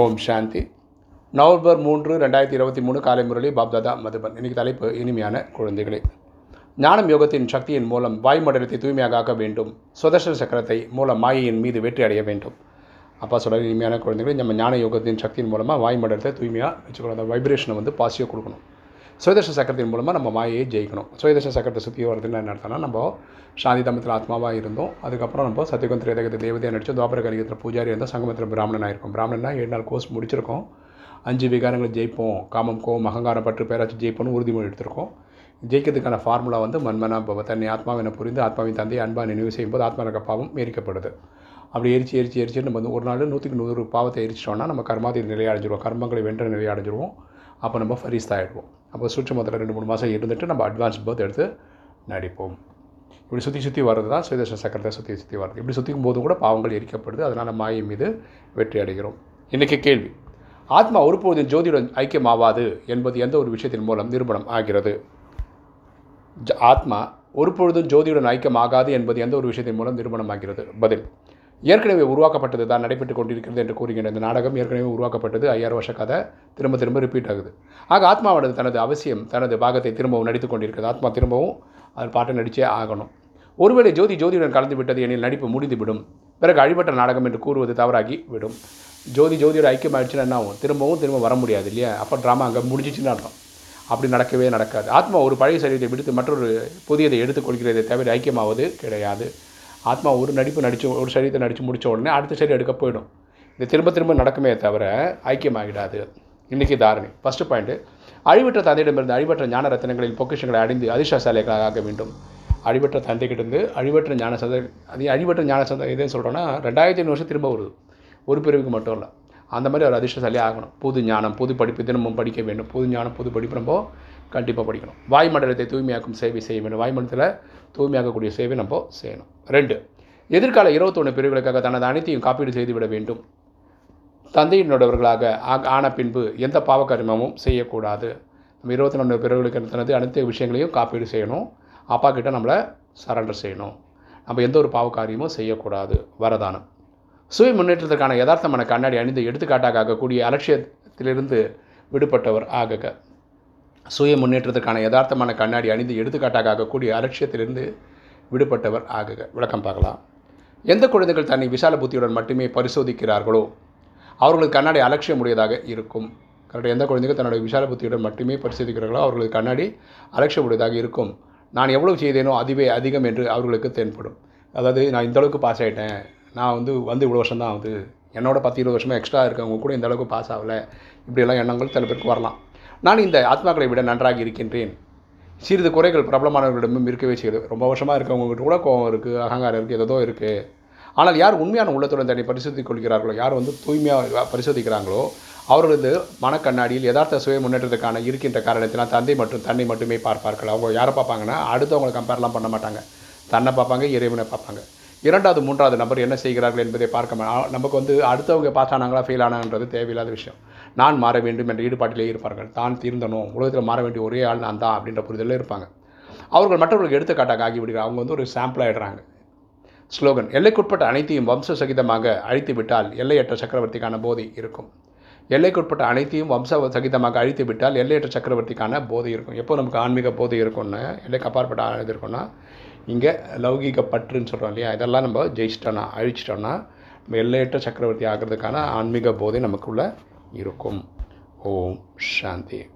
ஓம் சாந்தி. November மூன்று ரெண்டாயிரத்தி இருபத்தி மூணு காலை முரளி பாப்தாதா மதுபன். இன்னைக்கு தலைப்பு இனிமையான குழந்தைகளே. ஞானம் யோகத்தின் சக்தியின் மூலம் வாயுமண்டலத்தை தூய்மையாக ஆக்க வேண்டும். சுதர்சன சக்கரத்தை மூலம் மாயையின் மீது வெற்றி அடைய வேண்டும். அப்பா சொல்கிற இனிமையான குழந்தைகளே நம்ம ஞான யோகத்தின் சக்தியின் மூலமாக வாயுமண்டலத்தை தூய்மையாக வச்சுக்கணும். அந்த வைப்ரேஷனை வந்து பாசிட்டிவ் கொடுக்கணும். சுயதர்ஷ சக்கரத்தின் மூலமாக நம்ம மாயையை ஜெயிக்கணும். சுயதர்ஷ சக்கரத்தை சுற்றி வரதுன்னு என்ன அர்த்தம்னா நம்ம சாந்தி தமத்தில் ஆத்மாவாக இருந்தோம். அதுக்கப்புறம் நம்ம சத்தியகம் திரேதகத்தை தேவதையாக நடித்தோம் துவாபர கலிகத்தில் பூஜாரி இருந்தால் சங்கமத்தில் பிராமணனாக இருக்கும் பிராமணனா ஏழு நாள் கோர்ஸ் முடிச்சிருக்கோம். அஞ்சு விகாரங்களை ஜெயிப்போம். காமம் கோம் அகங்காரம் பற்று பேராச்சு ஜெயிப்போம்னு உறுதிமொழி எடுத்திருக்கோம். ஜெயிக்கிறதுக்கான ஃபார்முலா வந்து மன்மனா பவ தன்னை ஆத்மாவினை புரிந்து ஆத்மாவின் தந்தை அன்பா நினைவு செய்யும்போது ஆத்மா இருக்க பாவம் எரிக்கப்படுது. அப்படி எரிச்சு எரிச்சு எரிச்சு நம்ம வந்து ஒரு நாள் நூற்றுக்கு நூறு பாவத்தை எரிச்சிட்டோம்னா நம்ம கர்மாதி நிலையை அடைஞ்சிருவோம். கர்மங்களை வென்ற நிலையை அடைஞ்சிருவோம். அப்போ நம்ம ஃபரீஸ் ஆகிடுவோம் அப்போ சூட்சமத்தில் ரெண்டு மூணு மாதம் இருந்துட்டு நம்ம அட்வான்ஸ் பர்த் எடுத்து நடிப்போம். இப்படி சுற்றி சுற்றி வர்றது தான் சுயதர்ஷ சக்கரத்தை சுற்றி சுற்றி வருது இப்படி சுற்றிக்கும் போது கூட பாவங்கள் எரிக்கப்படுது. அதனால் மாயை மீது வெற்றி அடைகிறோம். இன்றைக்கி கேள்வி. ஆத்மா ஒருபோதும் ஜோதியுடன் ஐக்கியமாவாது என்பது எந்த ஒரு விஷயத்தின் மூலம் நிரூபணம் ஆகிறது? ஜ- ஆத்மா ஒருபொழுதும் ஜோதியுடன் ஐக்கியமாகாது என்பது எந்த ஒரு விஷயத்தின் மூலம் நிரூபணமாகிறது? பதில். ஏற்கனவே உருவாக்கப்பட்டது தான் நடைபெற்று கொண்டிருக்கிறது என்று கூறுகின்ற இந்த நாடகம் ஏற்கனவே உருவாக்கப்பட்டது ஐயாயிரம் வருஷ கதை திரும்ப திரும்ப ரிப்பீட் ஆகுது. ஆக ஆத்மாவானது தனது அவசியம் தனது பாகத்தை திரும்பவும் நடித்து கொண்டிருக்கிறது. ஆத்மா திரும்பவும் அது பாட்டை நடித்தே ஆகணும். ஒருவேளை ஜோதி ஜோதியுடன் கலந்து விட்டது எனில் நடிப்பு முடிந்துவிடும் பிறகு அழிபட்ட நாடகம் என்று கூறுவது தவறாகி விடும். ஜோதி ஜோதியோட ஐக்கியம் ஆயிடுச்சுன்னா என்ன ஆகும்? திரும்பவும் திரும்ப வர முடியாது இல்லையா? அப்போ ட்ராமா அங்கே முடிஞ்சிச்சுன்னு அர்த்தம். அப்படி நடக்கவே நடக்காது. ஆத்மா ஒரு பழைய சரீரத்தை விடுத்து மற்றொரு புதியதை எடுத்துக்கொள்கிறதை தவிர ஐக்கியமாவது கிடையாது. ஆத்மா ஒரு நடிப்பு நடித்து ஒரு சரீரத்தை நடித்து முடித்த உடனே அடுத்த சரி எடுக்க போயிடும். இது திரும்ப திரும்ப நடக்குமே தவிர ஐக்கியமாகிடாது. இன்றைக்கி தாரணை. ஃபஸ்ட்டு பாயிண்ட்டு அழிவற்ற தந்தையிடமிருந்து அழிவற்ற ஞான ரத்தனங்களில் பொக்கிஷங்களை அடைந்து அதிர்ஷ்டசாலைகளாக ஆக வேண்டும். அழிவற்ற தந்தைகிட்டேருந்து அழிவற்ற ஞான சந்தை அது அழிவற்ற ஞான சந்தை எதுன்னு சொல்கிறோன்னா ரெண்டாயிரத்தி ஐநூறு வருஷம் திரும்ப வருது. ஒரு பிரிவுக்கு மட்டும் இல்லை. அந்த மாதிரி ஒரு அதிர்ஷ்டசாலியாக ஆகணும். புது ஞானம் புது படிப்பு தினமும் படிக்க வேண்டும். புது ஞானம் புது படிப்பு நம்ம கண்டிப்பாக படிக்கணும். வாய்மண்டலத்தை தூய்மையாக்கும் சேவை செய்ய வேண்டும். வாய்மண்டலத்தில் தூய்மையாக்கக்கூடிய சேவை நம்ம செய்யணும். ரெண்டு எதிர்கால இருபத்தொன்று பிரிவுகளுக்காக தனது அனைத்தையும் காப்பீடு செய்துவிட வேண்டும். தந்தையினுடையவர்களாக ஆ- ஆன பின்பு எந்த பாவக்கரிமமும் செய்யக்கூடாது. நம்ம இருபத்தி ரெண்டு பிறகுகளுக்கு தனது அனைத்து விஷயங்களையும் காப்பீடு செய்யணும். அப்பா கிட்ட நம்மளை சரண்டர் செய்யணும். நம்ம எந்த ஒரு பாவ காரியமும் செய்யக்கூடாது. வரதானம். சுய முன்னேற்றத்திற்கான யதார்த்தமான கண்ணாடி அணிந்து எடுத்துக்காட்டாக ஆகக்கூடிய அலட்சியத்திலிருந்து விடுபட்டவர் ஆகுக சுய முன்னேற்றத்திற்கான யதார்த்தமான கண்ணாடி அணிந்து எடுத்துக்காட்டாக ஆகக்கூடிய அலட்சியத்திலிருந்து விடுபட்டவர் ஆகுக. விளக்கம் பார்க்கலாம். எந்த குழந்தைகள் தன்னை விசால புத்தியுடன் மட்டுமே பரிசோதிக்கிறார்களோ அவர்களுக்கு கண்ணாடி அலட்சியமுடையதாக இருக்கும். கரெக்டாக எந்த குழந்தைகள் தன்னுடைய விசால புத்தியுடன் மட்டுமே பரிசோதிக்கிறார்களோ அவர்களுக்கு கண்ணாடி அலட்சியமுடையதாக இருக்கும். நான் எவ்வளவு செய்தேனோ அதுவே அதிகம் என்று அவர்களுக்கு தென்படும். அதாவது நான் இந்த அளவுக்கு பாஸ் ஆகிட்டேன் நான் வந்து வந்து இவ்வளோ வருஷம் தான் ஆகுது. என்னோட பத்து இருபது வருஷமாக எக்ஸ்ட்ரா இருக்கவங்க கூட இந்த அளவுக்கு பாஸ் ஆகலை. இப்படியெல்லாம் எண்ணங்கள் சில பேருக்கு வரலாம். நான் இந்த ஆத்மாக்களை விட நன்றாக இருக்கின்றேன். சிறிது குறைகள் பிரபலமானவர்களிடமும் இருக்கவே செய்யுது ரொம்ப வருஷமாக இருக்கவங்ககிட்ட கூட கோவம் இருக்குது அகங்காரம் இருக்குது ஏதோ இருக்குது ஆனால் யார் உண்மையான உள்ளத்துடன் தன்னை பரிசோதித்துக் கொள்கிறார்களோ யார் வந்து தூய்மையாக பரிசோதிக்கிறாங்களோ அவர்களது மனக்கண்ணாடியில் யதார்த்த சுய முன்னேற்றத்துக்கான இருக்கின்ற காரணத்தினால் தந்தை மற்றும் தன்னை மட்டுமே பார்ப்பார்கள். அவங்க யாரை பார்ப்பாங்கன்னா அடுத்தவங்களை கம்பேர்லாம் பண்ண மாட்டாங்க. தன்னை பார்ப்பாங்க இறைவனை பார்ப்பாங்க. இரண்டாவது மூன்றாவது நபர் என்ன செய்கிறார்கள் என்பதை பார்க்க நமக்கு வந்து அடுத்தவங்க பாஸ் ஆனாங்களா ஃபெயில் ஆனாங்கன்றது தேவையில்லாத விஷயம். நான் மாற வேண்டும் என்ற ஈடுபாட்டிலே இருப்பார்கள். தான் தீர்ந்தனும். உலகத்தில் மாற வேண்டிய ஒரே ஆள் நான் தான் அப்படின்ற புரிதலில் இருப்பாங்க. அவர்கள் மற்றவர்களுக்கு எடுத்துக்காட்டாக ஆகிவிடுகிறார் அவங்க வந்து ஒரு சாம்பிள் ஆகிடுறாங்க ஸ்லோகன் எல்லைக்குட்பட்ட அனைத்தையும் வம்ச சகிதமாக அழித்து விட்டால் எல்லையற்ற சக்கரவர்த்திக்கான போதை இருக்கும். எல்லைக்குட்பட்ட அனைத்தையும் வம்ச சகிதமாக அழித்து விட்டால் எல்லையற்ற சக்கரவர்த்திக்கான போதை இருக்கும். எப்போ நமக்கு ஆன்மீக போதை இருக்கும்னு எல்லைக்கு அப்பாற்பட்ட ஆனது இது இருக்கும்னா இங்கே லௌகீக பற்றுன்னு சொல்கிறோம் இல்லையா? இதெல்லாம் நம்ம ஜெயிச்சிட்டோன்னா அழிச்சிட்டோன்னா நம்ம எல்லையற்ற சக்கரவர்த்தி ஆகிறதுக்கான ஆன்மீக போதை நமக்குள்ளே இருக்கும். ஓம் சாந்தி.